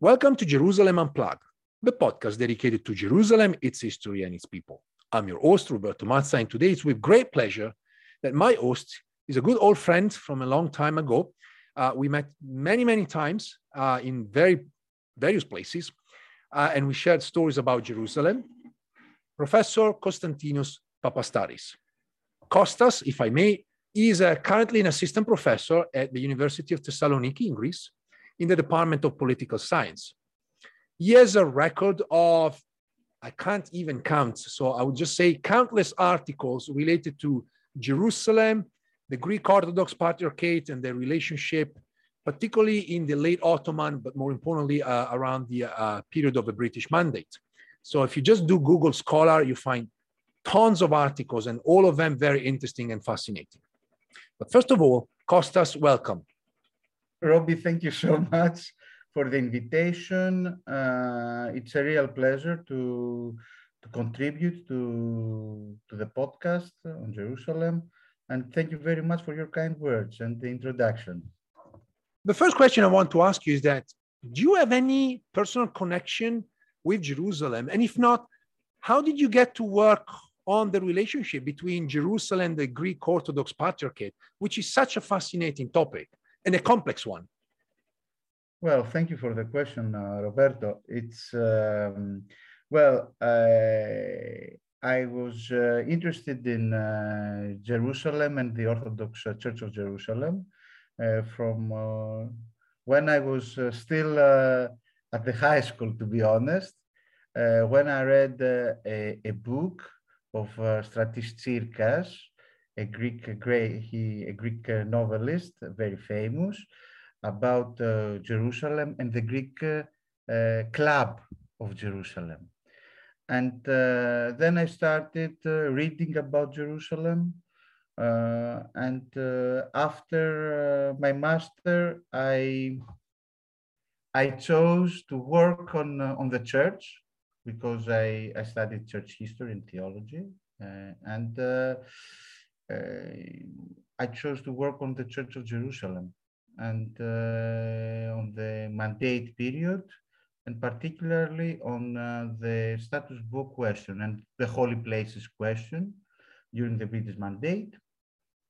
Welcome to Jerusalem Unplugged, the podcast dedicated to Jerusalem, its history, and its people. I'm your host, Roberto Mazza, and today it's with great pleasure that my host is a good old friend from a long time ago. Uh, we met many, many times uh, in very various places, uh, and we shared stories about Jerusalem. Professor Konstantinos Papastathis. Kostas, if I may, is uh, currently an assistant professor at the University of Thessaloniki in Greece in the Department of Political Science. He has a record of, I can't even count, so I would just say countless articles related to Jerusalem, the Greek Orthodox Patriarchate, and their relationship, particularly in the late Ottoman, but more importantly, uh, around the uh, period of the British Mandate. So if you just do Google Scholar, you find tons of articles, and all of them very interesting and fascinating. But first of all, Costas, welcome. Robbie, thank you so much for the invitation. Uh, it's a real pleasure to to contribute to to the podcast on Jerusalem, and thank you very much for your kind words and the introduction. The first question I want to ask you is that do you have any personal connection with Jerusalem? And if not, how did you get to work on the relationship between Jerusalem and the Greek Orthodox Patriarchate, which is such a fascinating topic? And a complex one? Well, thank you for the question, uh, Roberto. It's um, well, I, I was uh, interested in uh, Jerusalem and the Orthodox uh, Church of Jerusalem uh, from uh, when I was still at the high school, to be honest. when I read a, a, book of Stratis Tsirkas, a Greek, a, he, a Greek uh, novelist, very famous, about uh, Jerusalem and the Greek uh, uh club of Jerusalem. And uh, then I started uh, reading about Jerusalem. and after my master, I I chose to work on on the church because I, I studied church history and theology, and uh, I chose to work on the Church of Jerusalem and uh, on the mandate period, and particularly on uh, the status quo question and the holy places question during the British mandate.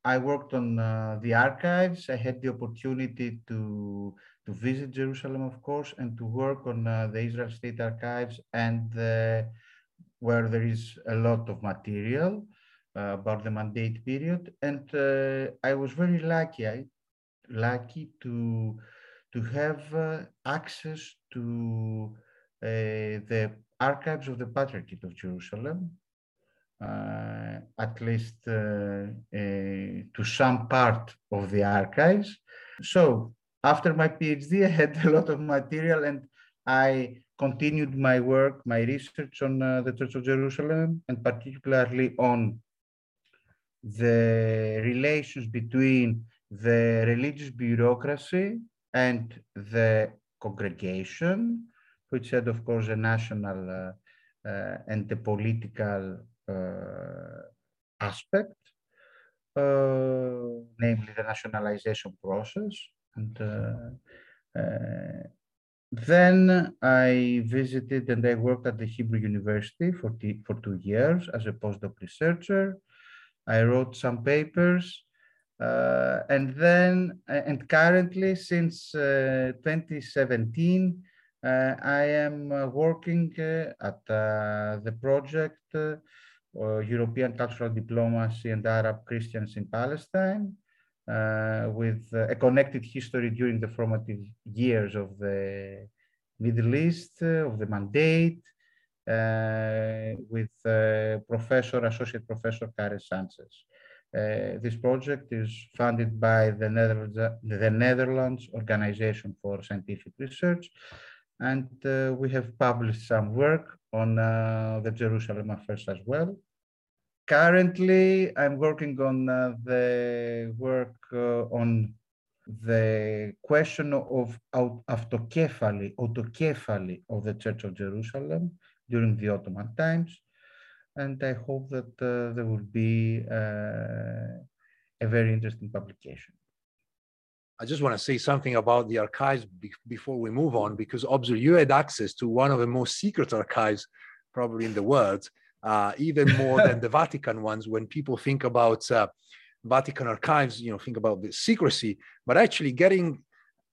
I worked on uh, the archives. I had the opportunity to, to visit Jerusalem, of course, and to work on uh, the Israel State Archives and uh, where there is a lot of material. Uh, about the mandate period. And uh, I was very lucky, I, lucky to, to have uh, access to the archives of the Patriarchate of Jerusalem. uh, at least uh, uh, to some part of the archives. So after my PhD, I had a lot of material and I continued my work, my research on the Church of Jerusalem, and particularly on the relations between the religious bureaucracy and the congregation, which had, of course, a national uh, uh, and the political uh, aspect, uh, namely the nationalization process. And uh, then I visited and I worked at the Hebrew University for, for two years as a postdoc researcher. I wrote some papers. Uh, and then, and currently, since uh, 2017, uh, I am working at the project uh, European cultural diplomacy and Arab Christians in Palestine, uh, with uh, a connected history during the formative years of the Middle East, of the mandate, with Professor, Associate Professor Karen Sanchez. Uh, this project is funded by the Netherlands, the Netherlands Organization for Scientific Research, and uh, we have published some work on uh, the Jerusalem affairs as well. Currently, I'm working on uh, the work uh, on the question of autocephaly autokephaly of the Church of Jerusalem during the Ottoman times. And I hope that uh, there will be uh, a very interesting publication. I just want to say something about the archives be before we move on, because obviously you had access to one of the most secret archives probably in the world uh, even more than the Vatican ones. When people think about uh, Vatican archives, you know, think about the secrecy, but actually getting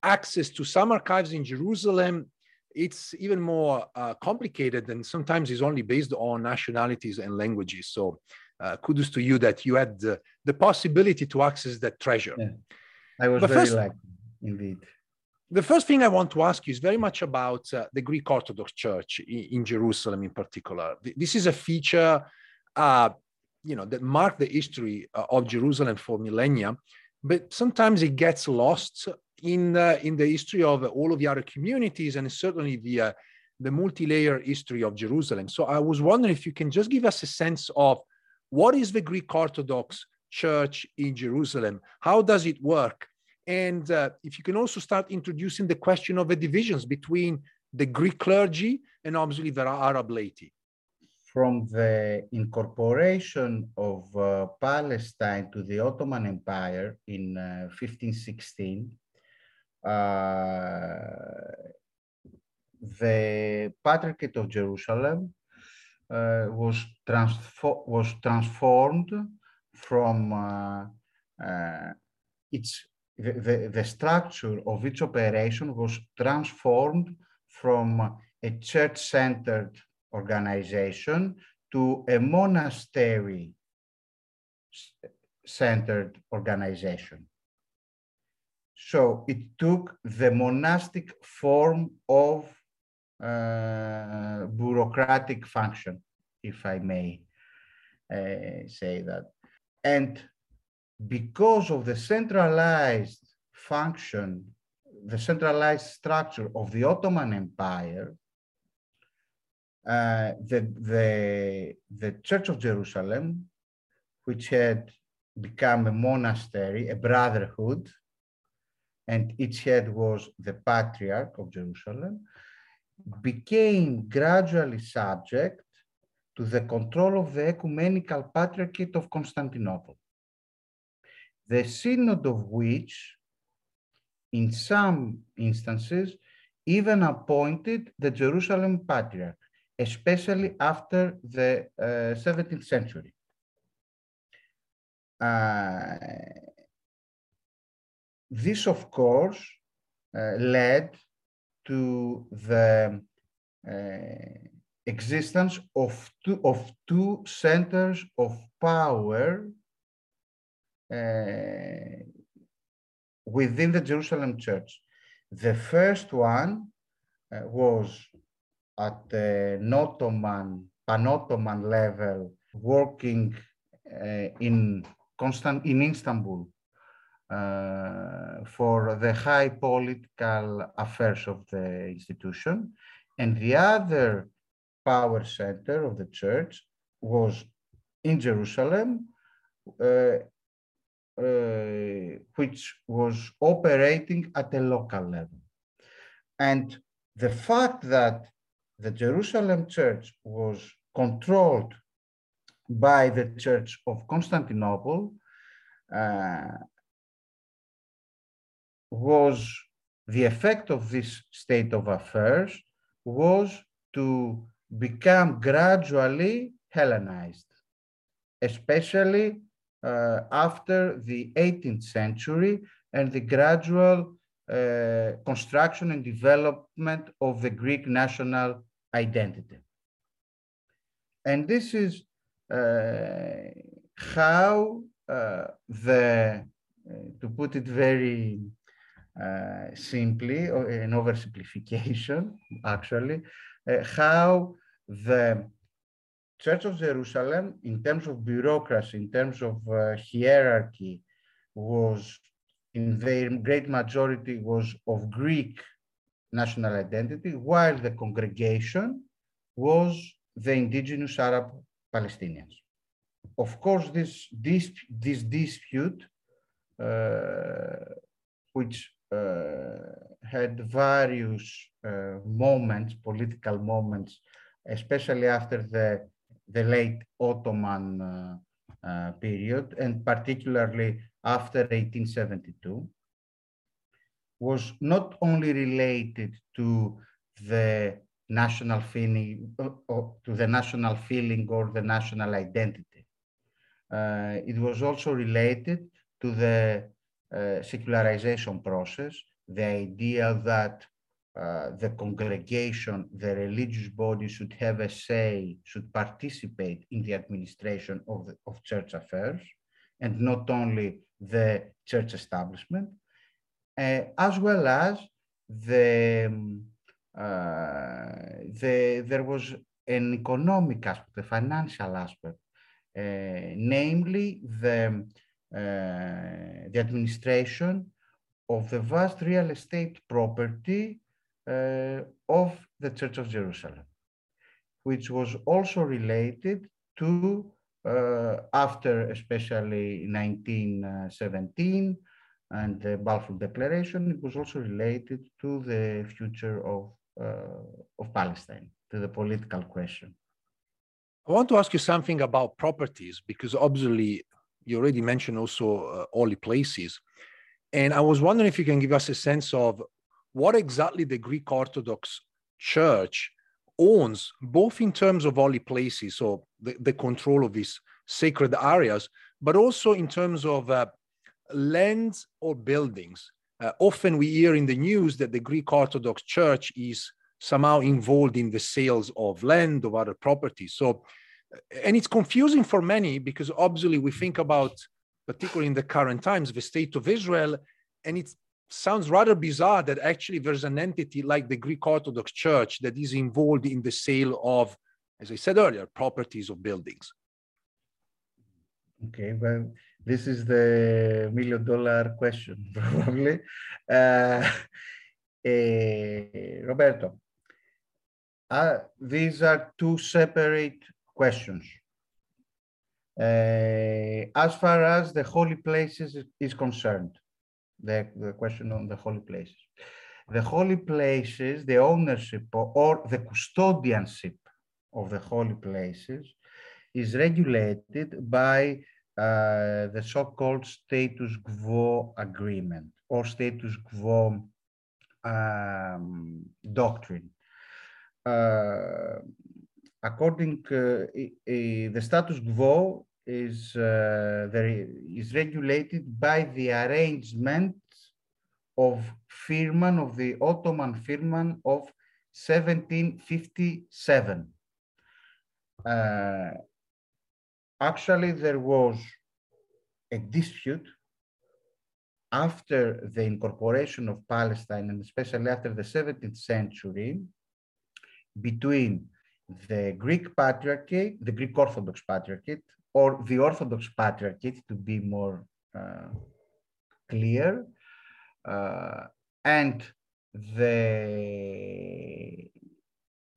access to some archives in Jerusalem, it's even more uh, complicated and sometimes is only based on nationalities and languages. So uh, kudos to you that you had the, the possibility to access that treasure. Yeah. I was but very first, lucky, indeed the first thing I want to ask you is very much about uh, the Greek Orthodox Church in, in, Jerusalem, in particular. This is a feature, uh, you know, that marked the history uh, of Jerusalem for millennia, but sometimes it gets lost in uh, in the history of all of the other communities, and certainly the uh, the multi-layer history of Jerusalem. So I was wondering if you can just give us a sense of what is the Greek Orthodox Church in Jerusalem? How does it work? And uh, if you can also start introducing the question of the divisions between the Greek clergy and obviously the Arab laity. From the incorporation of uh, Palestine to the Ottoman Empire in uh, 1516, uh, the Patriarchate of Jerusalem uh, was, transfo was transformed from uh, its the, the, the structure of each operation was transformed from a church-centered organization to a monastery-centered organization. So it took the monastic form of uh, bureaucratic function, if I may uh, say that. And because of the centralized function, the centralized structure of the Ottoman Empire, uh, the, the, the Church of Jerusalem, which had become a monastery, a brotherhood, and its head was the Patriarch of Jerusalem, became gradually subject to the control of the Ecumenical Patriarchate of Constantinople the synod of which, in some instances, even appointed the Jerusalem Patriarch, especially after the uh, 17th century. Uh, this, of course, uh, led to the uh, existence of two, of two centers of power uh, within the Jerusalem church. The first one uh, was at the Ottoman, pan-Ottoman level working uh, in constant in Istanbul for the high political affairs of the institution, and the other power center of the church was in Jerusalem, uh, uh, which was operating at a local level. And the fact that the Jerusalem church was controlled by the Church of Constantinople uh, was the effect of this state of affairs was to become gradually Hellenized, especially uh, after the 18th century and the gradual uh, construction and development of the Greek national identity. And this is uh, how uh, the, uh, to put it very simply, an oversimplification actually, uh, how the Church of Jerusalem, in terms of bureaucracy, in terms of uh, hierarchy, was in their great majority was of Greek national identity, while the congregation was the indigenous Arab Palestinians. Of course, this, this, this dispute, uh, which uh, had various uh, moments, political moments, especially after the, the late Ottoman uh, uh, period, and particularly after 1872, was not only related to the national feeling, to the national feeling or the national identity. Uh, it was also related to the uh, secularization process, the idea that uh, the congregation, the religious body should have a say, should participate in the administration of, the, of church affairs, and not only the church establishment, uh, as well as the um, uh, the, there was an economic aspect, a financial aspect, uh, namely the, uh, Eh, the administration of the vast real estate property eh, of the Church of Jerusalem, which was also related to, eh, after especially 1917, and the Balfour Declaration, it was also related to the future of uh, of Palestine, to the political question. I want to ask you something about properties because obviously you already mentioned also uh, holy places. And I was wondering if you can give us a sense of what exactly the Greek Orthodox Church owns, both in terms of holy places, so the, the control of these sacred areas, but also in terms of uh, lands or buildings uh, often we hear in the news that the Greek Orthodox Church is somehow involved in the sales of land, of other properties. So, and it's confusing for many because obviously we think about, particularly in the current times, the state of Israel, and it sounds rather bizarre that actually there's an entity like the Greek Orthodox Church that is involved in the sale of, as I said earlier, properties of buildings. Okay, well, this is the million dollar question, probably. Uh, uh, Roberto, uh, these are two separate questions. Uh, as far as the holy places is concerned, the, the question on the holy places. The holy places, the ownership or the custodianship of the holy places is regulated by uh, the so-called status quo agreement or status quo um, doctrine. Uh, according uh, the status quo is, uh, there is regulated by the arrangement of Firman, of the Ottoman Firman of 1757. Uh, actually there was a dispute after the incorporation of Palestine and especially after the 17th century between the Greek Patriarchate, the Greek Orthodox Patriarchate, or the Orthodox Patriarchate to be more uh, clear, uh, and the,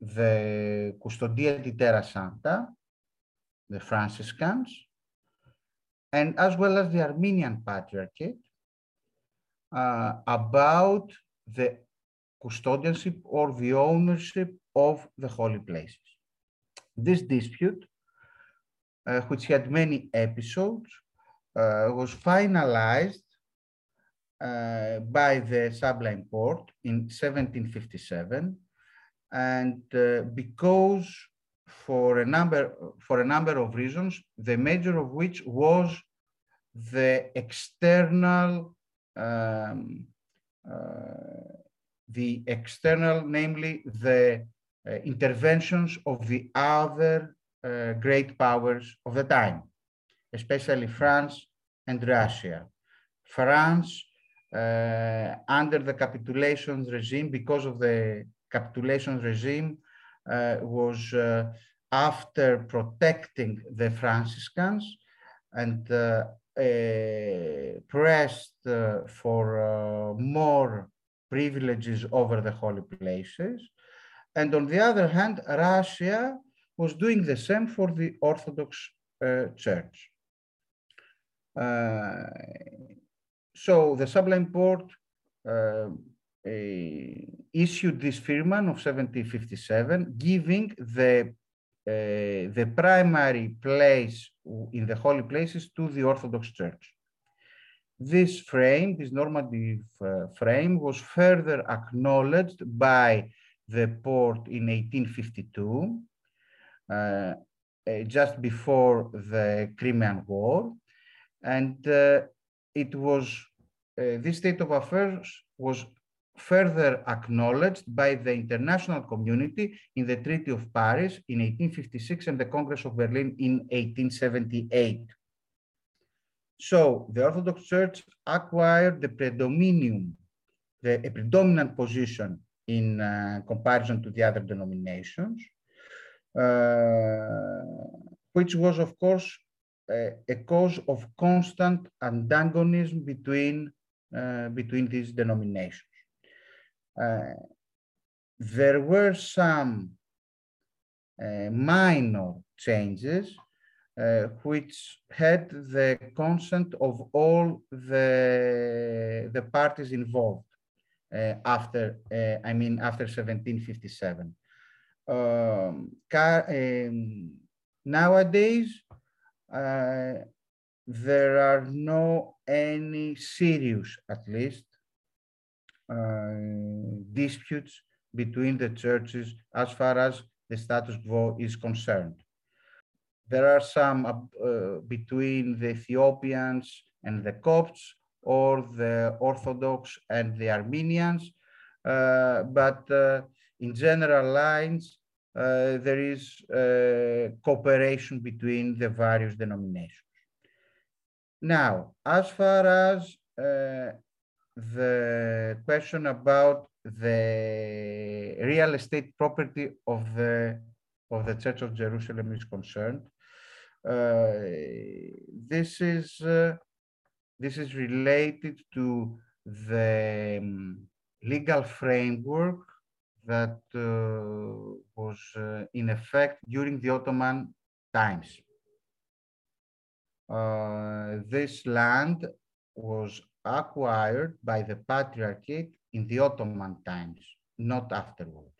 the Custodia di Terra Santa, the Franciscans, and as well as the Armenian Patriarchate, uh, about the custodianship or the ownership of the holy places. This dispute, uh, which had many episodes, uh, was finalized uh, by the Sublime Porte in 1757, and uh, because for a number for a number of reasons, the major of which was the external um, uh, the external, namely the interventions of the other uh, great powers of the time, especially France and Russia. France, uh, under the capitulation regime, because of the capitulation regime, uh, was uh, after protecting the Franciscans and uh, pressed for more privileges over the holy places. And on the other hand, Russia was doing the same for the Orthodox uh, Church. Uh, so the Sublime Porte uh, issued this firman of 1757, giving the uh, the primary place in the holy places to the Orthodox Church. This frame, this normative uh, frame, was further acknowledged by the Porte in 1852, uh, uh, just before the Crimean War. And uh, it was, uh, this state of affairs was further acknowledged by the international community in the Treaty of Paris in 1856 and the Congress of Berlin in 1878. So the Orthodox Church acquired the predominium, the, a predominant position in uh, comparison to the other denominations, uh, which was, of course, a, cause of constant antagonism between, uh, between these denominations. There were some minor changes uh, which had the consent of all the, the parties involved after, uh, I mean, after 1757. Um, um, nowadays, uh, there are no any serious, at least, uh, disputes between the churches as far as the status quo is concerned. There are some uh, between the Ethiopians and the Copts or the Orthodox and the Armenians, uh, but uh, in general lines, uh, there is cooperation between the various denominations. Now, as far as uh, the question about the real estate property of the of the Church of Jerusalem is concerned, uh, this is uh, this is related to the um, legal framework that uh, was in effect during the Ottoman times. Uh, this land was acquired by the Patriarchate in the Ottoman times, not afterwards.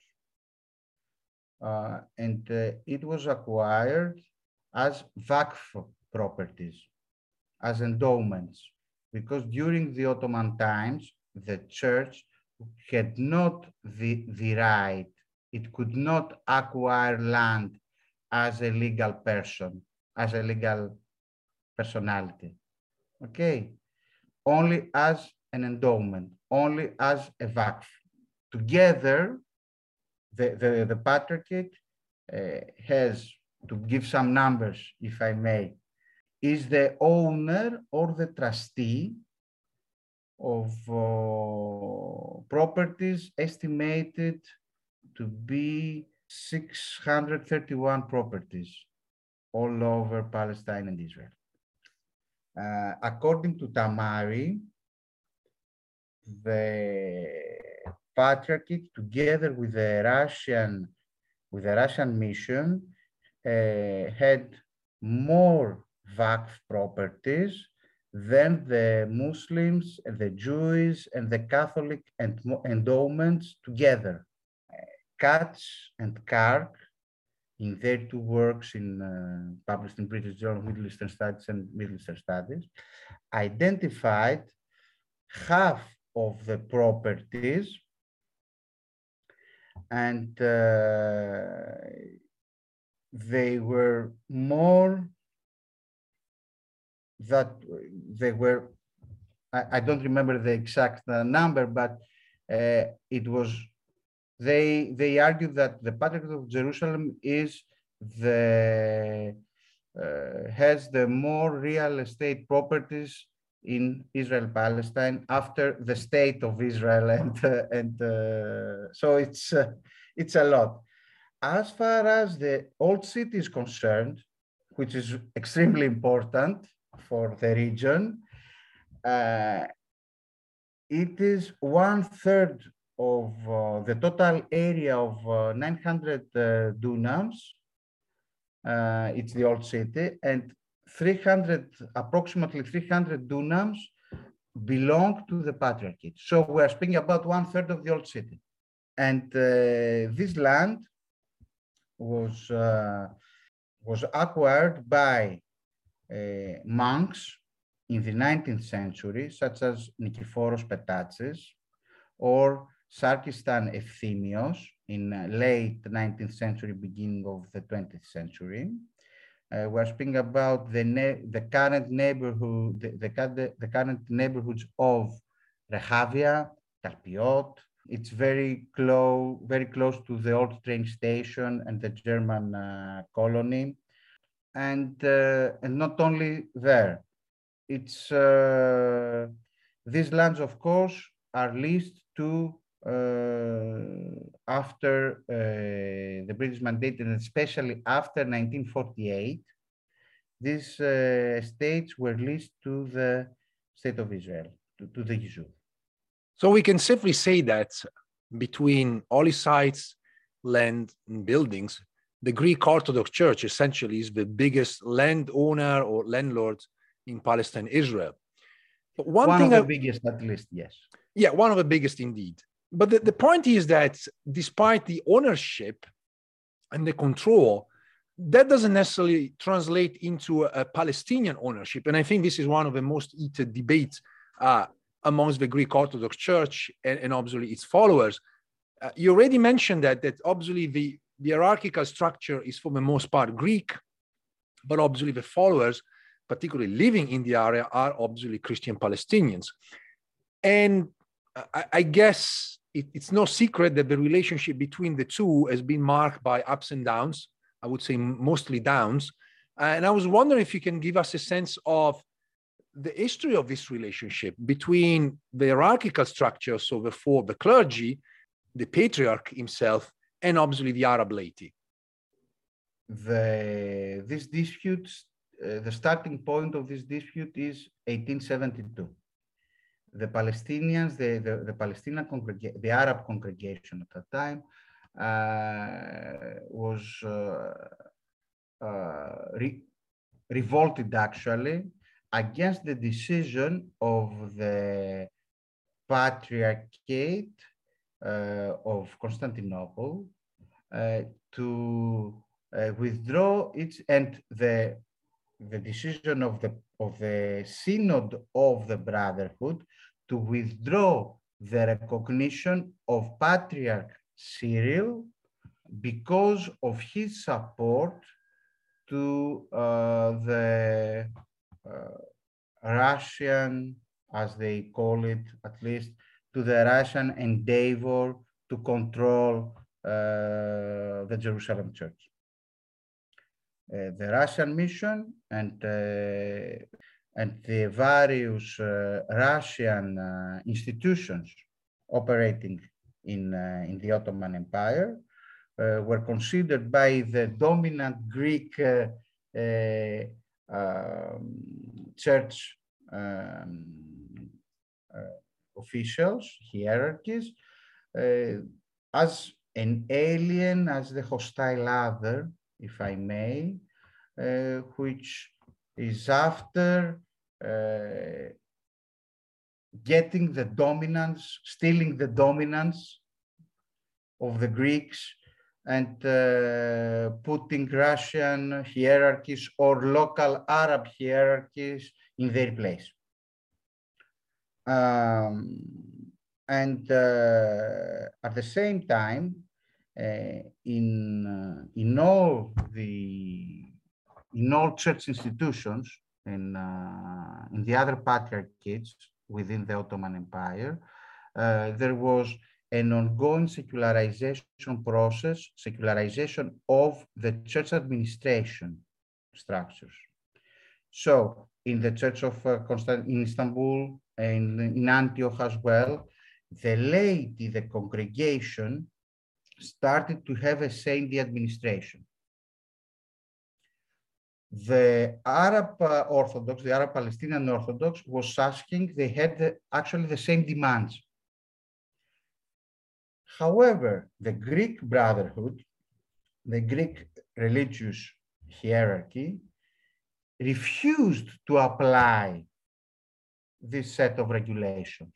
Uh, and uh, it was acquired as Vakf properties, as endowments, because during the Ottoman times, the church had not the, the right, it could not acquire land as a legal person, as a legal personality. Okay, only as an endowment, only as a vakf. Together, the, the, the patriarchate uh, has to give some numbers, if I may, is the owner or the trustee of uh, properties estimated to be 631 properties all over Palestine and Israel. Uh, according to Tamari, the patriarchate, together with the Russian, with the Russian mission, uh, had more Waqf properties than the Muslims the Jews and the Catholic endowments together. Katz and Kark, in their two works in, uh, published in British Journal of Middle Eastern Studies and Middle Eastern Studies, identified half of the properties and uh, they were more that they were I, I don't remember the exact uh, number but uh, it was they they argued that the Patriarch of Jerusalem is the uh, has the more real estate properties in Israel Palestine after the state of Israel and uh, and uh, so it's uh, it's a lot. As far as the old city is concerned which is extremely important for the region uh, it is one third of uh, the total area of uh, 900 uh, dunams. it's the old city, and 300, approximately 300 dunams belong to the Patriarchate. So we're speaking about one third of the old city. And uh, this land was, uh, was acquired by uh, monks in the 19th century, such as Nikiforos Petatsis or Sarkistan Efthimios in uh, late 19th century, beginning of the 20th century. Uh, we're speaking about the, the current neighborhood, the, the, the, current neighborhoods of Rehavia, Talpiot. It's very close, very close to the old train station and the German uh, colony. And, uh, and not only there, it's uh, these lands, of course, are leased to uh, after the British mandate and especially after 1948, these uh, states were leased to the state of Israel, to, to the Yishuv. So we can safely say that between holy sites, land, and buildings, the Greek Orthodox Church essentially is the biggest landowner or landlord in Palestine, Israel. But one, one thing of the I, biggest, at least, yes. Yeah, one of the biggest indeed but the, the point is that despite the ownership and the control, that doesn't necessarily translate into a, a, Palestinian ownership. And I think this is one of the most heated debates uh, amongst the Greek Orthodox Church and, and obviously its followers. Uh, you already mentioned that, that obviously the, the hierarchical structure is for the most part Greek, but obviously the followers, particularly living in the area, are obviously Christian Palestinians. And I, I guess it, it's no secret that the relationship between the two has been marked by ups and downs. I would say mostly downs. And I was wondering if you can give us a sense of the history of this relationship between the hierarchical structure, so before the clergy, the patriarch himself, and obviously the Arab laity. The, this dispute, uh, the starting point of this dispute is 1872 the Palestinians, the, the, the Palestinian congregation, the Arab congregation at that time, uh, was uh, uh, re revolted actually against the decision of the Patriarchate of Constantinople uh, to uh, withdraw its and the the decision of the of the Synod of the Brotherhood to withdraw the recognition of Patriarch Cyril because of his support to uh, the uh, Russian, as they call it, at least, to the Russian endeavor to control uh, the Jerusalem church. Uh, the Russian mission and uh, and the various uh, Russian uh, institutions operating in, uh, in the Ottoman Empire uh, were considered by the dominant Greek uh, uh, um, church um, officials, hierarchies, as an alien, as the hostile other, if I may, which is after uh, getting the dominance, stealing the dominance of the Greeks and uh, putting Russian hierarchies or local Arab hierarchies in their place. Um, and uh, at the same time, uh, in, uh, in all the in all church institutions in, in the other patriarchates within the Ottoman Empire, there was an ongoing secularization process, secularization of the church administration structures. So in the Church of uh, Constant in Istanbul and in Antioch as well, the laity, the congregation, started to have a say in the administration. The Arab uh, Orthodox, the Arab Palestinian Orthodox was asking, they had actually the same demands However, the Greek Brotherhood, the Greek religious hierarchy, refused to apply this set of regulations,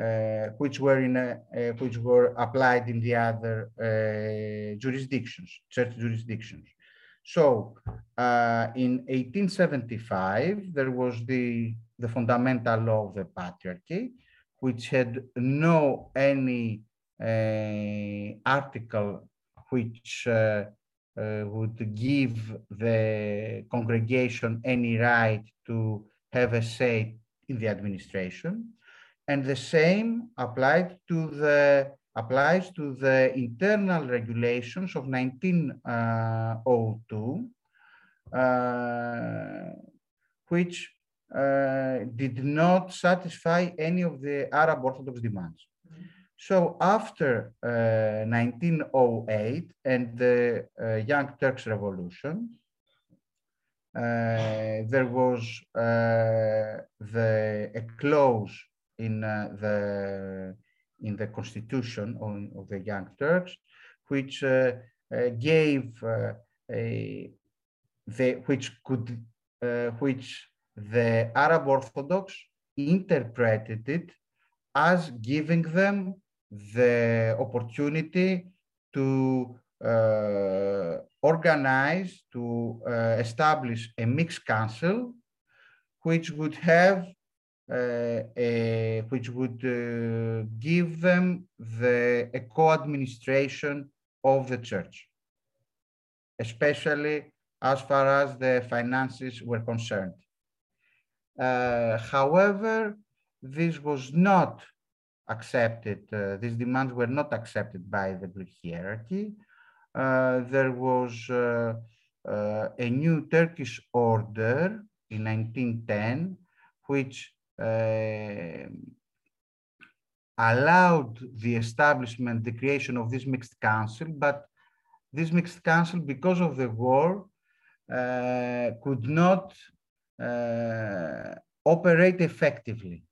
uh, which were in a, uh, which were applied in the other uh, jurisdictions, church jurisdictions. So, uh, in 1875, there was the the fundamental law of the patriarchy, which had no any article which uh, uh, would give the congregation any right to have a say in the administration. And the same applied to the applies to the internal regulations of 1902, uh, which uh, did not satisfy any of the Arab Orthodox demands. So after uh, 1908 and the uh, Young Turks Revolution, uh, there was uh, the, a clause in uh, the in the constitution of, of the Young Turks, which uh, gave a the which could which the Arab Orthodox interpreted it as giving them the opportunity to uh, organize, to uh, establish a mixed council, which would have, uh, a, which would uh, give them the a co-administration of the church, especially as far as the finances were concerned. Uh, however, this was not accepted, uh, these demands were not accepted by the Greek hierarchy. Uh, there was uh, a new Turkish order in 1910, which allowed the establishment, the creation of this mixed council, but this mixed council, because of the war, uh, could not uh, operate effectively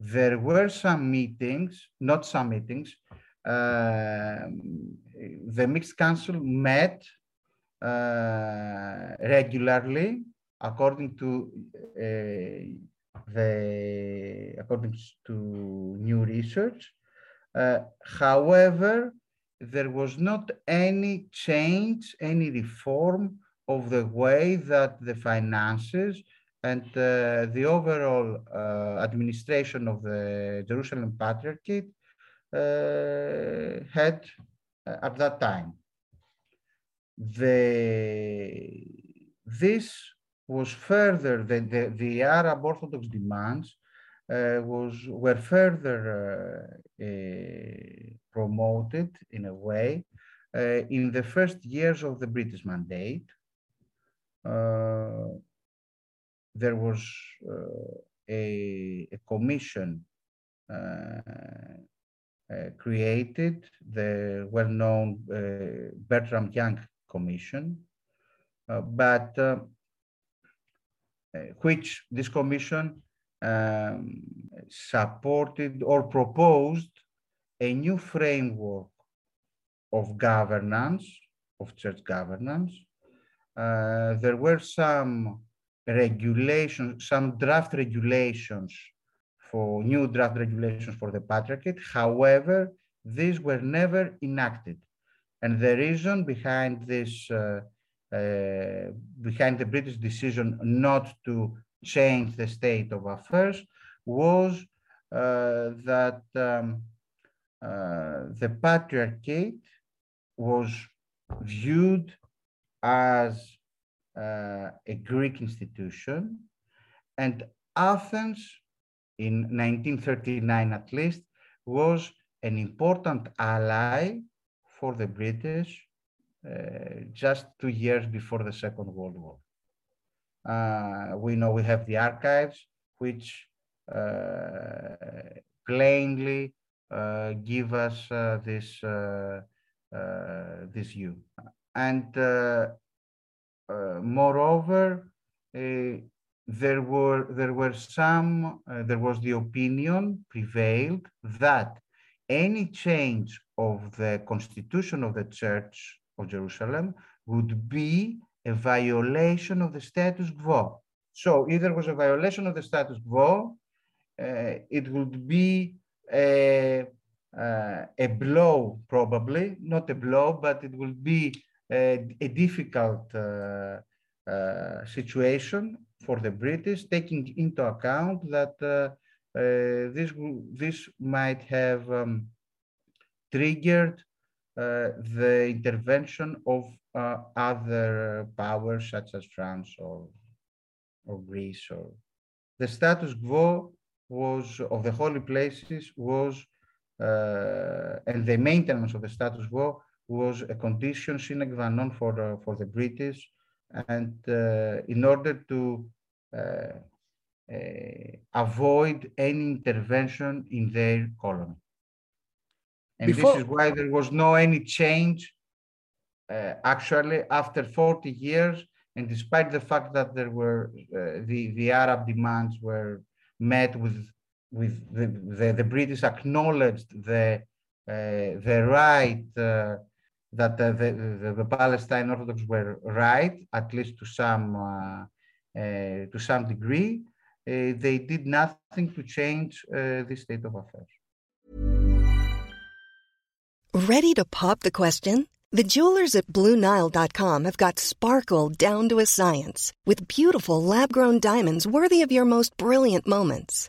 there were some meetings, not some meetings. Uh, the mixed council met uh, regularly according to uh, the according to new research. Uh, however, there was not any change, any reform of the way that the finances and uh, the overall uh, administration of the Jerusalem Patriarchate uh, had uh, at that time. The, this was further, the, the, the Arab Orthodox demands uh, was, were further uh, promoted in a way in the first years of the British mandate there was uh, a, a, commission uh, uh, created the well-known Bertram Young Commission, but which this commission um, supported or proposed a new framework of governance, of church governance. Uh, there were some regulations, some draft regulations for new draft regulations for the patriarchate. However, these were never enacted. And the reason behind this, uh, uh, behind the British decision not to change the state of affairs was uh, that um, uh, the patriarchate was viewed as a Greek institution and Athens in 1939 at least, was an important ally for the British uh, just two years before the Second World War. Uh, we know we have the archives, which uh, plainly uh, give us uh, this, uh, this view. And moreover, there were there were some uh, there was the opinion prevailed that any change of the constitution of the church of jerusalem would be a violation of the status quo. So if there was a violation of the status quo uh, it would be a, uh, a blow probably. Not a blow but it will be a, a difficult uh, uh, situation for the British, taking into account that uh, this, this might have um, triggered the intervention of other powers such as France or, or Greece. Or the status quo was of the holy places was uh, and the maintenance of the status quo was a condition sine qua non for, uh, for the British and uh, in order to uh, uh, avoid any intervention in their colony. And Before... this is why there was no any change actually after 40 years and despite the fact that there were uh, the the Arab demands were met with with the the, the British acknowledged the uh, the right uh, that the, the, the, Palestine Orthodox were right, at least to some, uh, uh, to some degree, uh, they did nothing to change the state of affairs. Ready to pop the question? The jewelers at BlueNile.com have got sparkle down to a science with beautiful lab grown diamonds worthy of your most brilliant moments.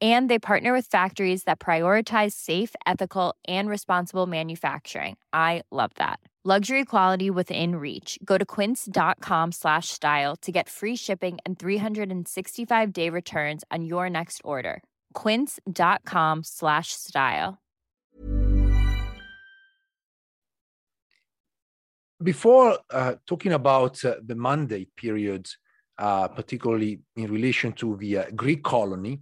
and they partner with factories that prioritize safe ethical and responsible manufacturing. I love that. Luxury quality within reach. Go to quince.com slash style to get free shipping and 365 day returns on your next order. quince.com slash style. Before uh, talking about uh, the mandate period uh, particularly in relation to the uh, greek colony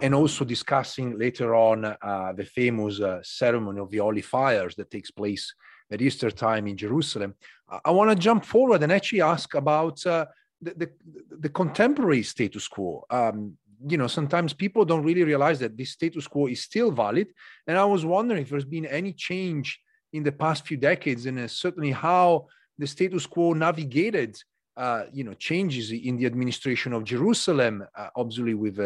and also discussing later on uh, the famous uh, ceremony of the holy fires that takes place at Easter time in Jerusalem. I, I want to jump forward and actually ask about uh, the, the, the, contemporary status quo. Um, you know, sometimes people don't really realize that this status quo is still valid. And I was wondering if there's been any change in the past few decades, and uh, certainly how the status quo navigated, uh, you know, changes in the administration of Jerusalem, uh, obviously with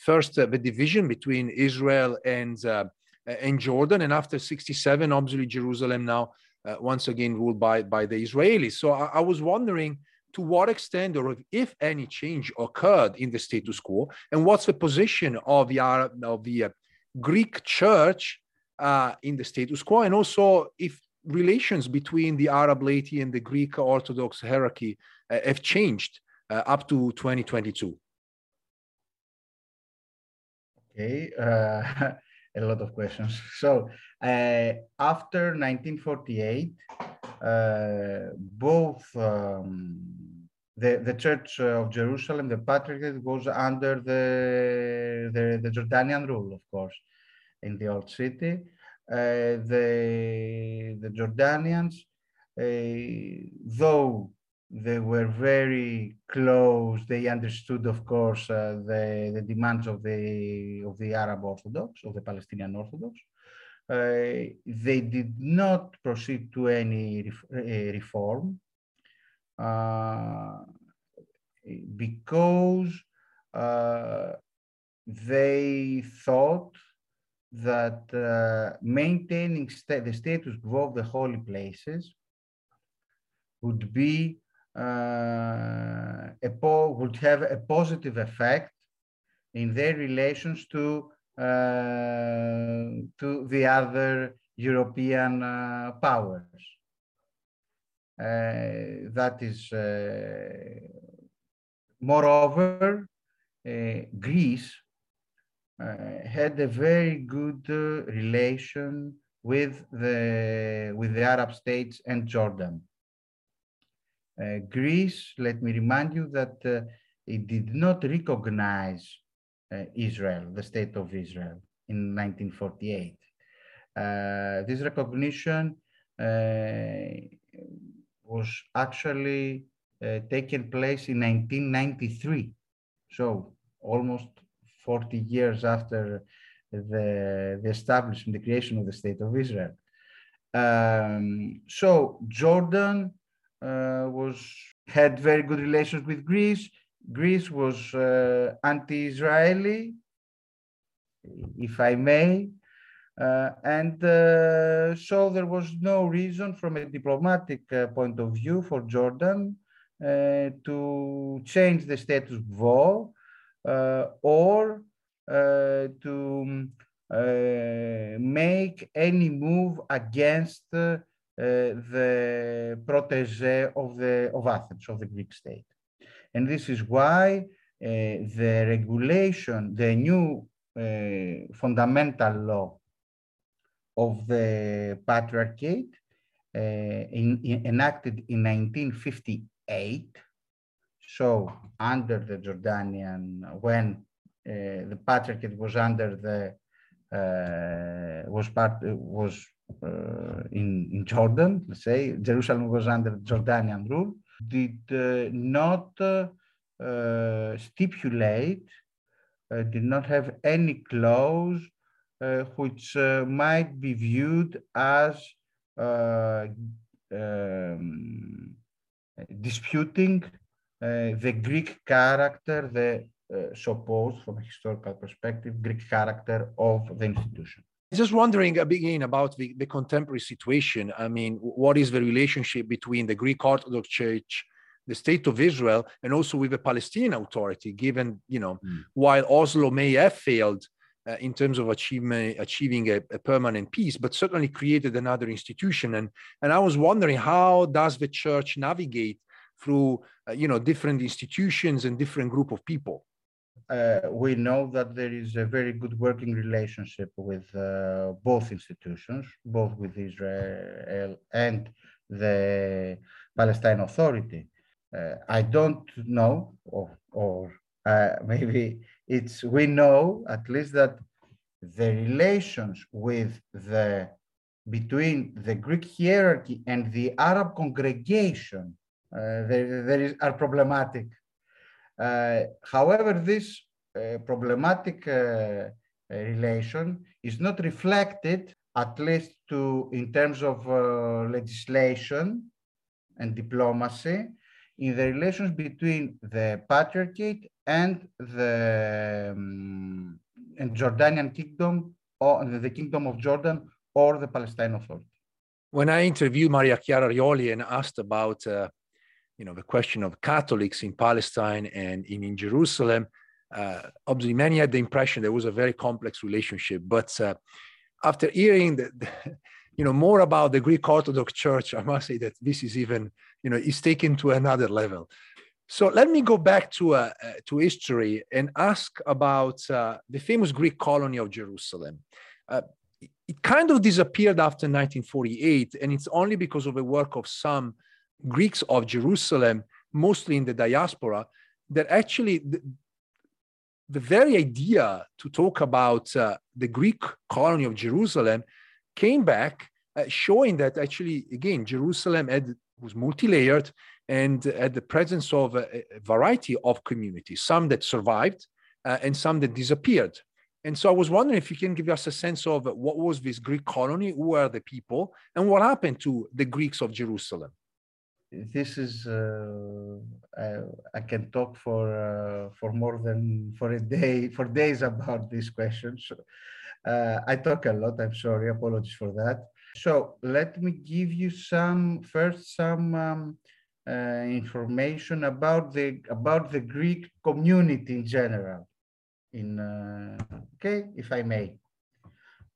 first uh, the division between Israel and uh, and Jordan, and after 67, obviously Jerusalem now uh, once again ruled by by the Israelis. So I, I, was wondering to what extent, or if any change occurred in the status quo, and what's the position of the Arab, of the uh, Greek Church uh, in the status quo, and also if relations between the Arab laity and the Greek Orthodox hierarchy uh, have changed up to 2022. Okay, uh, a lot of questions. So uh, after 1948, uh, both um, the, the Church of Jerusalem, the Patriarchate, was under the, the, the Jordanian rule, of course, in the old city. Uh, the, the Jordanians, uh, though they were very close. They understood, of course, uh, the, the demands of the, of the Arab Orthodox, of the Palestinian Orthodox. Uh, they did not proceed to any ref uh, reform uh, because uh, they thought that uh, maintaining sta the status quo of the holy places would be uh, would have a positive effect in their relations to uh, to the other European uh, powers. Uh, that is, uh, moreover, uh, Greece had a very good relation with the with the Arab states and Jordan. Uh, Greece, let me remind you that uh, it did not recognize uh, Israel, the state of Israel, in 1948. this recognition was actually taken place in 1993. So almost 40 years after the, the establishment, the creation of the state of Israel. Um, so Jordan was had very good relations with Greece. Greece was uh, anti-Israeli, if I may, uh, and uh, so there was no reason from a diplomatic uh, point of view for Jordan uh, to change the status quo or to make any move against uh, the protege of, the, of Athens, of the Greek state. And this is why uh, the regulation, the new uh, fundamental law of the Patriarchate, in, in, enacted in 1958, so under the Jordanian, when uh, the Patriarchate was under the uh, was part was uh, in, in Jordan, let's say, Jerusalem was under Jordanian rule, did uh, not uh, stipulate, did not have any clause which might be viewed as um, disputing uh, the Greek character, the uh, supposed, from a historical perspective, Greek character of the institution. Just wondering again about the, the contemporary situation. I mean, what is the relationship between the Greek Orthodox Church, the state of Israel and also with the Palestinian Authority, given, you know, mm. while Oslo may have failed uh, in terms of achievement, achieving a, a, permanent peace, but certainly created another institution. And, and I was wondering, how does the church navigate through, uh, you know, different institutions and different group of people? Uh, we know that there is a very good working relationship with uh, both institutions, both with Israel and the Palestine Authority. Uh, I don't know, or, or uh, maybe it's we know at least that the relations with the between the Greek hierarchy and the Arab congregation uh, there, there is, are problematic. Uh, however, this uh, problematic uh, relation is not reflected, at least to in terms of legislation and diplomacy, in the relations between the patriarchate and the um, and Jordanian kingdom or the kingdom of Jordan or the Palestine Authority. When I interviewed Maria Chiara Rioli and asked about uh, you know the question of Catholics in Palestine and in, in Jerusalem, uh, obviously many had the impression there was a very complex relationship. But uh, after hearing the, the, you know more about the Greek Orthodox Church, I must say that this is even you know is taken to another level. So let me go back to uh, uh, to history and ask about uh, the famous Greek colony of Jerusalem. Uh, it kind of disappeared after 1948, and it's only because of the work of some Greeks of Jerusalem, mostly in the diaspora, that actually the, the very idea to talk about uh, the Greek colony of Jerusalem came back, uh, showing that actually, again, Jerusalem had, was multi-layered and had the presence of a, a variety of communities, some that survived uh, and some that disappeared. And so I was wondering if you can give us a sense of what was this Greek colony, who are the people, and what happened to the Greeks of Jerusalem this is uh, I, I, can talk for uh, for more than for a day for days about these questions. Uh, I talk a lot. I'm sorry. Apologies for that. So let me give you some first some um, uh, information about the about the Greek community in general. In uh, okay, if I may.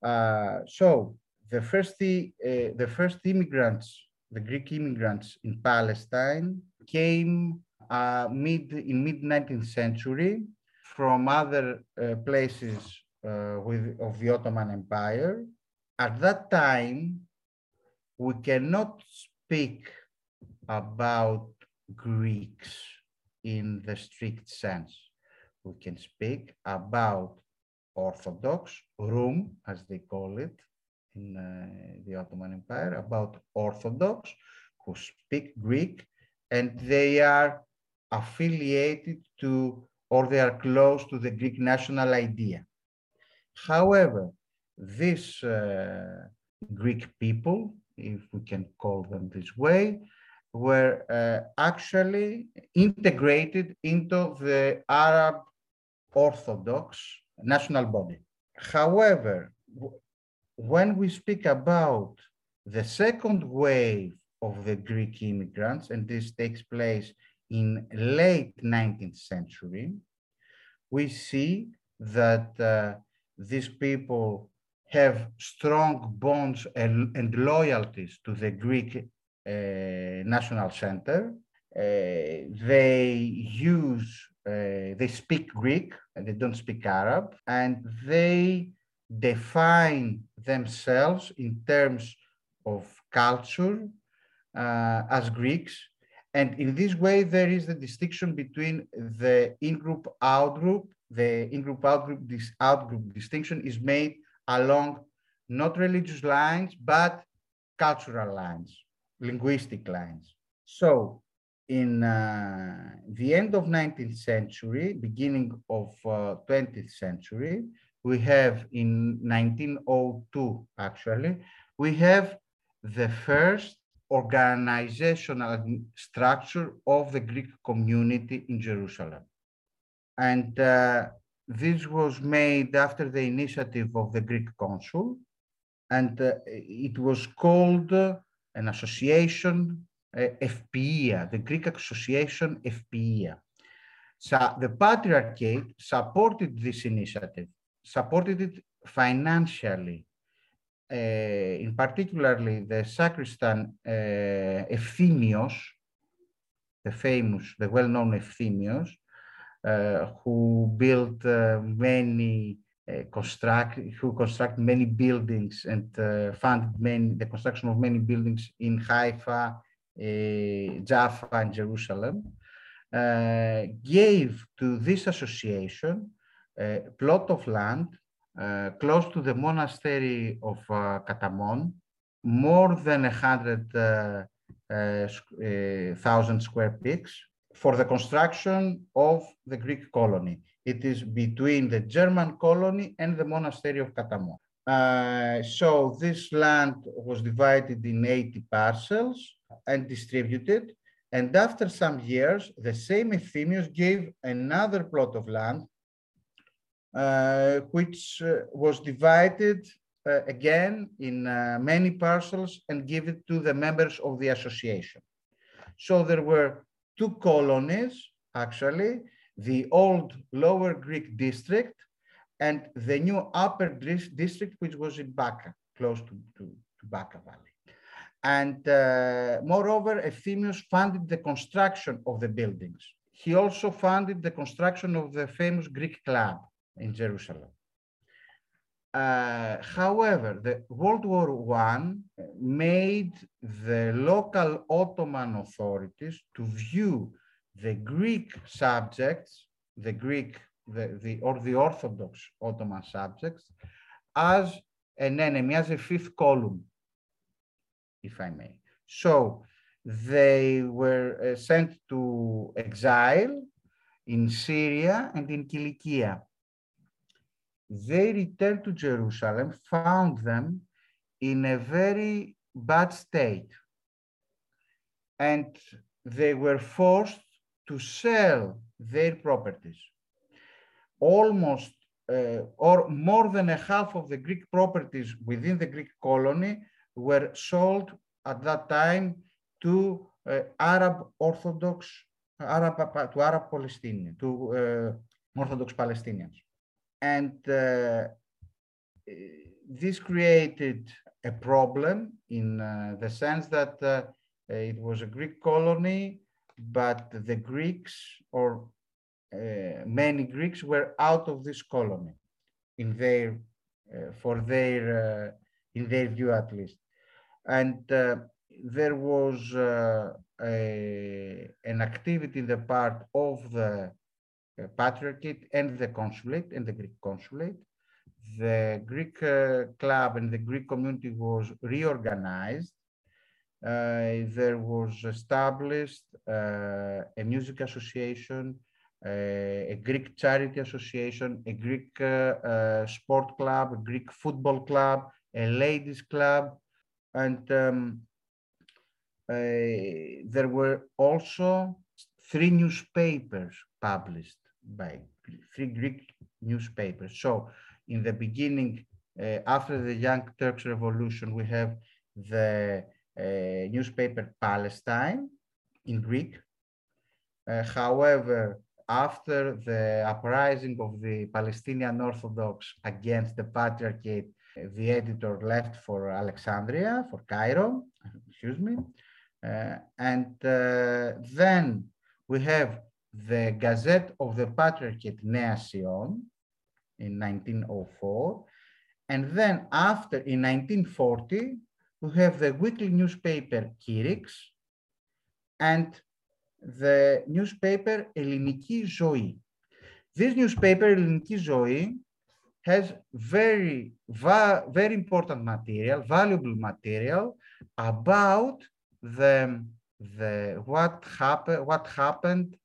Uh, so the first the the first immigrants the Greek immigrants in Palestine came uh, mid in mid 19th century from other uh, places uh, with, of the Ottoman Empire. At that time, we cannot speak about Greeks in the strict sense. We can speak about Orthodox, Rum, as they call it, in uh, the Ottoman Empire about Orthodox who speak Greek and they are affiliated to or they are close to the Greek national idea. However, these uh, Greek people, if we can call them this way, were uh, actually integrated into the Arab Orthodox national body. However, when we speak about the second wave of the Greek immigrants, and this takes place in late 19th century, we see that uh, these people have strong bonds and, and loyalties to the Greek uh, national center. Uh, they use, uh, they speak Greek, and they don't speak Arab, and they define themselves in terms of culture uh, as Greeks. And in this way, there is the distinction between the in-group, out-group. The in-group, out-group, this out-group distinction is made along not religious lines, but cultural lines, linguistic lines. So in uh, the end of 19th century, beginning of uh, 20th century, we have in 1902, actually, we have the first organizational structure of the Greek community in Jerusalem. And uh, this was made after the initiative of the Greek consul, and uh, it was called uh, an association uh, the Greek Association FPEA. So the Patriarchate supported this initiative, supported it financially, uh, in particularly the sacristan uh, Efthimios, the famous, the well-known Efthimios, uh, who built uh, many uh, construct, who construct many buildings and uh, funded many, the construction of many buildings in Haifa, Jaffa, and Jerusalem, gave to this association plot of land uh, close to the monastery of uh, Katamon, more than a hundred uh, square feet for the construction of the Greek colony. It is between the German colony and the monastery of Katamon. Uh, so this land was divided in 80 parcels and distributed. And after some years, the same Efthimios gave another plot of land uh, which uh, was divided uh, again in many parcels and given to the members of the association. So there were two colonies, actually, the old Lower Greek district and the new Upper district, which was in Baka, close to, to, to Baka Valley. And uh, moreover, Efthimios funded the construction of the buildings. He also funded the construction of the famous Greek club in Jerusalem. Uh, however, the World War I made the local Ottoman authorities to view the Greek subjects, the Greek, the, the, or the Orthodox Ottoman subjects, as an enemy, as a fifth column, if I may. So they were uh, sent to exile in Syria and in Cilicia they returned to Jerusalem, found them in a very bad state. And they were forced to sell their properties. Almost uh, or more than a half of the Greek properties within the Greek colony were sold at that time to uh, Arab Orthodox, Arab, to Arab Palestinians, to uh, Orthodox Palestinians. And uh, this created a problem in uh, the sense that uh, it was a Greek colony, but the Greeks or uh, many Greeks were out of this colony in their, uh, for their, uh, in their view at least. And there was a, an activity in the part of the uh, patriarchate and the consulate and the Greek consulate. The Greek uh, club and the Greek community was reorganized. Uh, there was established uh, a music association, uh, a Greek charity association, a Greek uh, sport club, a Greek football club, a ladies club, and um, there were also three newspapers published by three Greek newspapers. So in the beginning, uh, after the Young Turks Revolution, we have the uh, newspaper Palestine in Greek. Uh, however, after the uprising of the Palestinian Orthodox against the Patriarchate, the editor left for Alexandria, for Cairo, excuse me. Uh, and uh, then we have the Gazette of the Patriarchate Nea Sion in 1904. And then after, in 1940, we have the weekly newspaper Kyrix and the newspaper Ελληνική Ζωή. This newspaper, Ελληνική Ζωή, has very, very important material, valuable material about the, the what, happen, what happened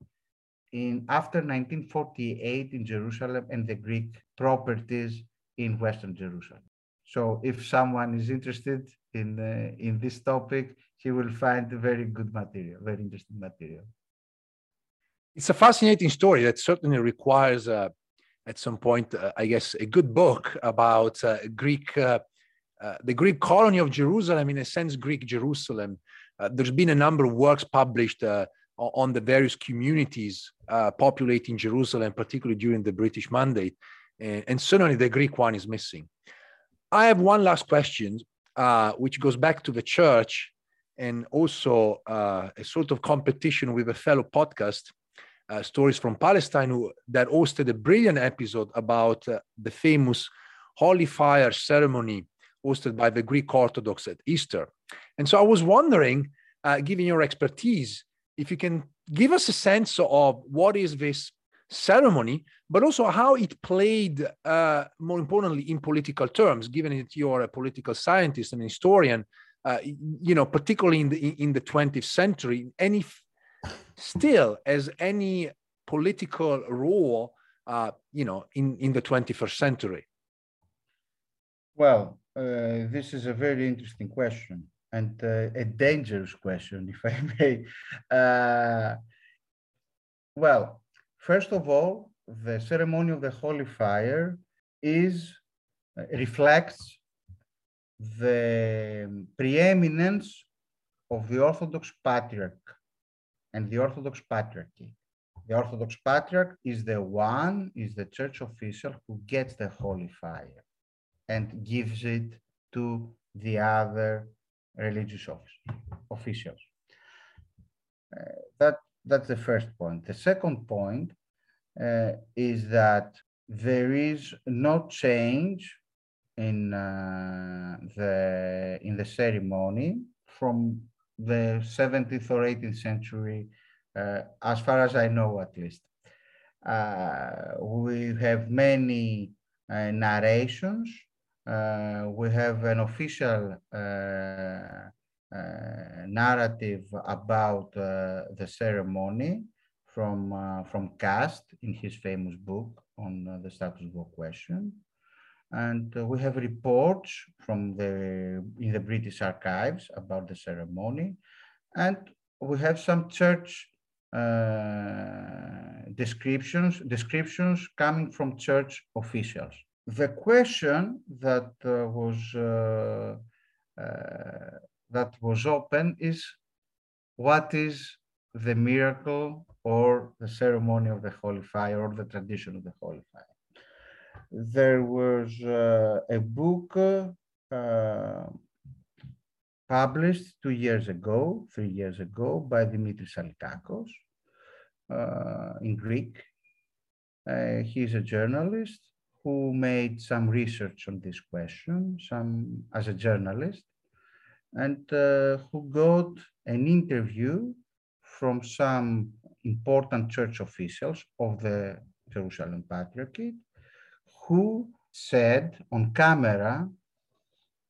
in after 1948 in Jerusalem and the Greek properties in Western Jerusalem. So if someone is interested in, uh, in this topic, he will find very good material, very interesting material. It's a fascinating story that certainly requires, uh, at some point, uh, I guess, a good book about uh, Greek, uh, uh, the Greek colony of Jerusalem, in a sense, Greek Jerusalem, there's been a number of works published on the various communities uh, populating Jerusalem, particularly during the British Mandate, and, and, certainly the Greek one is missing. I have one last question, uh, which goes back to the church and also uh, a sort of competition with a fellow podcast. Uh, stories from Palestine, who, that hosted a brilliant episode about the famous Holy Fire ceremony hosted by the Greek Orthodox at Easter. And so I was wondering, uh, given your expertise, if you can give us a sense of what is this ceremony, but also how it played, uh, more importantly, in political terms, given that you're a political scientist and historian, uh, you know, particularly in the in the 20th century, any still as any political role, uh, you know, in in the 21st century. Well, uh, this is a very interesting question and uh, a dangerous question, if I may. Uh, well, first of all, the ceremony of the Holy Fire is uh, reflects the preeminence of the Orthodox Patriarch and the Orthodox Patriarchy. The Orthodox Patriarch is the one, is the church official who gets the Holy Fire and gives it to the other religious officials. Uh, that, that's the first point. The second point uh, is that there is no change in uh, the in the ceremony from the 17th or 18th century, uh, as far as I know, at least. Uh, we have many uh, narrations we have an official uh, uh, narrative about the ceremony from, from Cust in his famous book on the status quo question. And we have reports from the, in the British archives about the ceremony. And we have some church uh, descriptions descriptions coming from church officials the question that uh, was uh, uh, that was open is what is the miracle or the ceremony of the holy fire or the tradition of the holy fire? There was uh, a book uh, published two years ago three years ago by dimitris alikakos uh, in greek. He's a journalist who made some research on this question, some as a journalist, and uh, who got an interview from some important church officials of the Jerusalem Patriarchate, who said on camera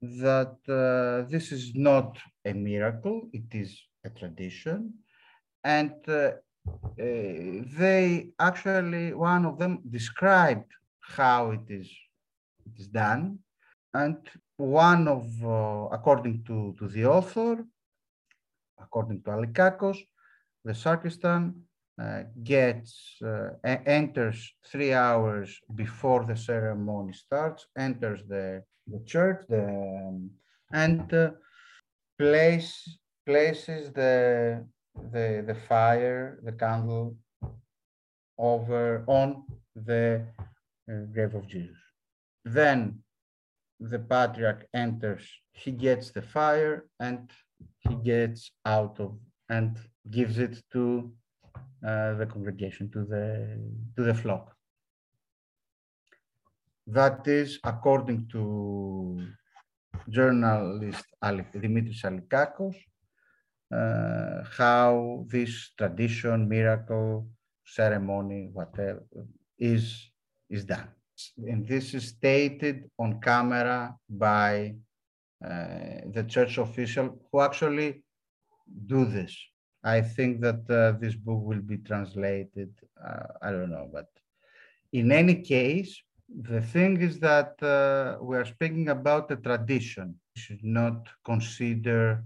that uh, this is not a miracle, it is a tradition. And uh, uh they actually, one of them described how it is, it is done. And one of, uh, according to, to the author, according to Alikakos, the sacristan uh, gets, uh, enters three hours before the ceremony starts, enters the, the church the, um, and uh, place, places the, the, the fire, the candle over on the grave of Jesus. Then the patriarch enters, he gets the fire and he gets out of and gives it to uh, the congregation, to the, to the flock. That is according to journalist Dimitris Alikakos, uh, how this tradition, miracle, ceremony, whatever, is is done. And this is stated on camera by uh, the church official who actually do this. I think that uh, this book will be translated. Uh, I don't know, but in any case, the thing is that uh, we are speaking about a tradition. We should not consider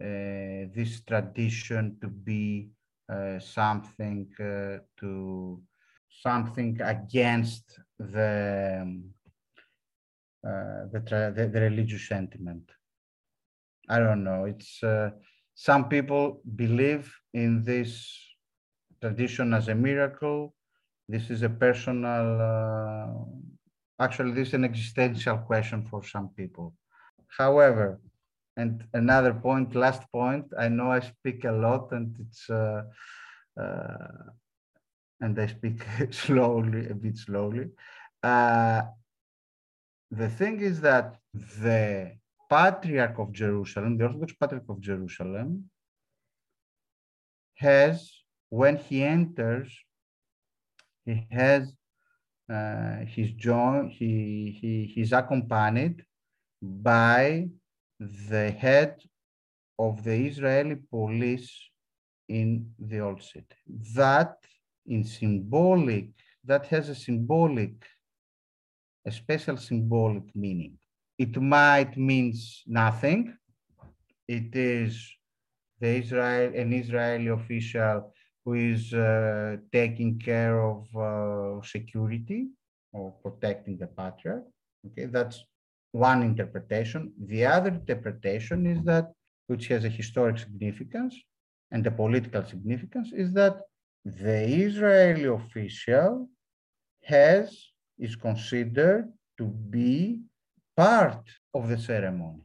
uh, this tradition to be uh, something to something against the um, uh, the, the, the religious sentiment. I don't know. It's uh, some people believe in this tradition as a miracle. This is a personal, uh, actually, this is an existential question for some people. However, and another point, last point, I know I speak a lot and it's, uh, uh, and I speak slowly, a bit slowly. Uh, the thing is that the Patriarch of Jerusalem, the Orthodox Patriarch of Jerusalem, has, when he enters, he has uh, his join, he, he, he's accompanied by the head of the Israeli police in the old city. That in symbolic, that has a symbolic, a special symbolic meaning. It might means nothing. It is the Israel, an Israeli official who is uh, taking care of uh, security or protecting the patriarch. Okay, that's one interpretation. The other interpretation is that, which has a historic significance and a political significance, is that the Israeli official has is considered to be part of the ceremony.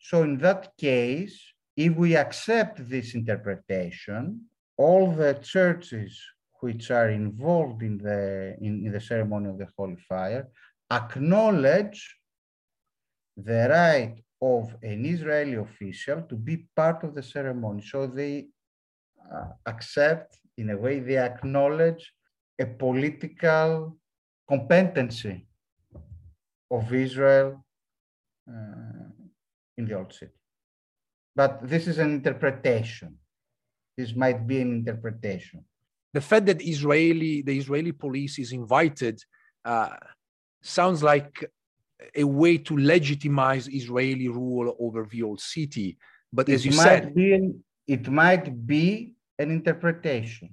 So in that case, if we accept this interpretation, all the churches which are involved in the, in, in the ceremony of the Holy Fire acknowledge the right of an Israeli official to be part of the ceremony. So they uh, accept, in a way, they acknowledge a political competency of Israel uh, in the old city. But this is an interpretation. This might be an interpretation. The fact that Israeli, the Israeli police is invited uh, sounds like a way to legitimize Israeli rule over the old city. But as it you said, be it might be an interpretation.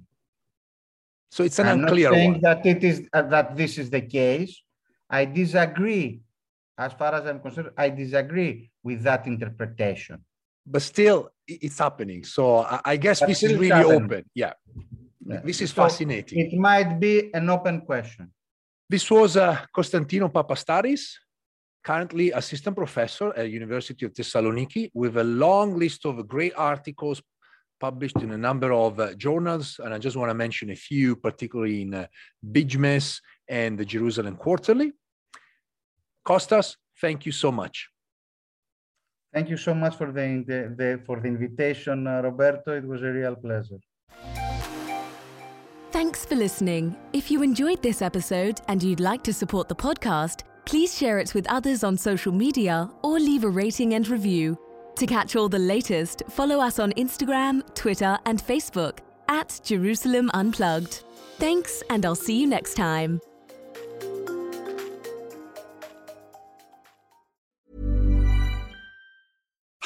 So it's an I'm unclear not saying one. that it is uh, that this is the case. I disagree. As far as I'm concerned, I disagree with that interpretation. But still, it's happening. So I, I guess But this is really happening. open. Yeah. Yeah. This is So fascinating. It might be an open question. This was uh, Konstantino Papastathis, currently assistant professor at University of Thessaloniki, with a long list of great articles published in a number of uh, journals. And I just want to mention a few, particularly in uh, BJMES and the Jerusalem Quarterly. Costas, thank you so much. Thank you so much for the, the, the for the invitation, uh, Roberto. It was a real pleasure. Thanks for listening. If you enjoyed this episode and you'd like to support the podcast, please share it with others on social media or leave a rating and review. To catch all the latest, follow us on Instagram, Twitter, and Facebook at Jerusalem Unplugged. Thanks, and I'll see you next time.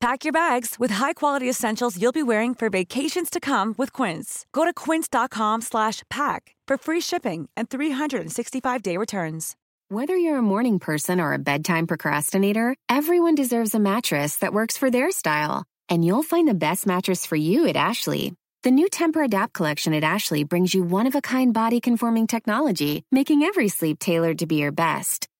Pack your bags with high-quality essentials you'll be wearing for vacations to come with Quince. Go to quince.com slash pack for free shipping and 365-day returns. Whether you're a morning person or a bedtime procrastinator, everyone deserves a mattress that works for their style. And you'll find the best mattress for you at Ashley. The new Tempur Adapt collection at Ashley brings you one of a kind body conforming technology, making every sleep tailored to be your best.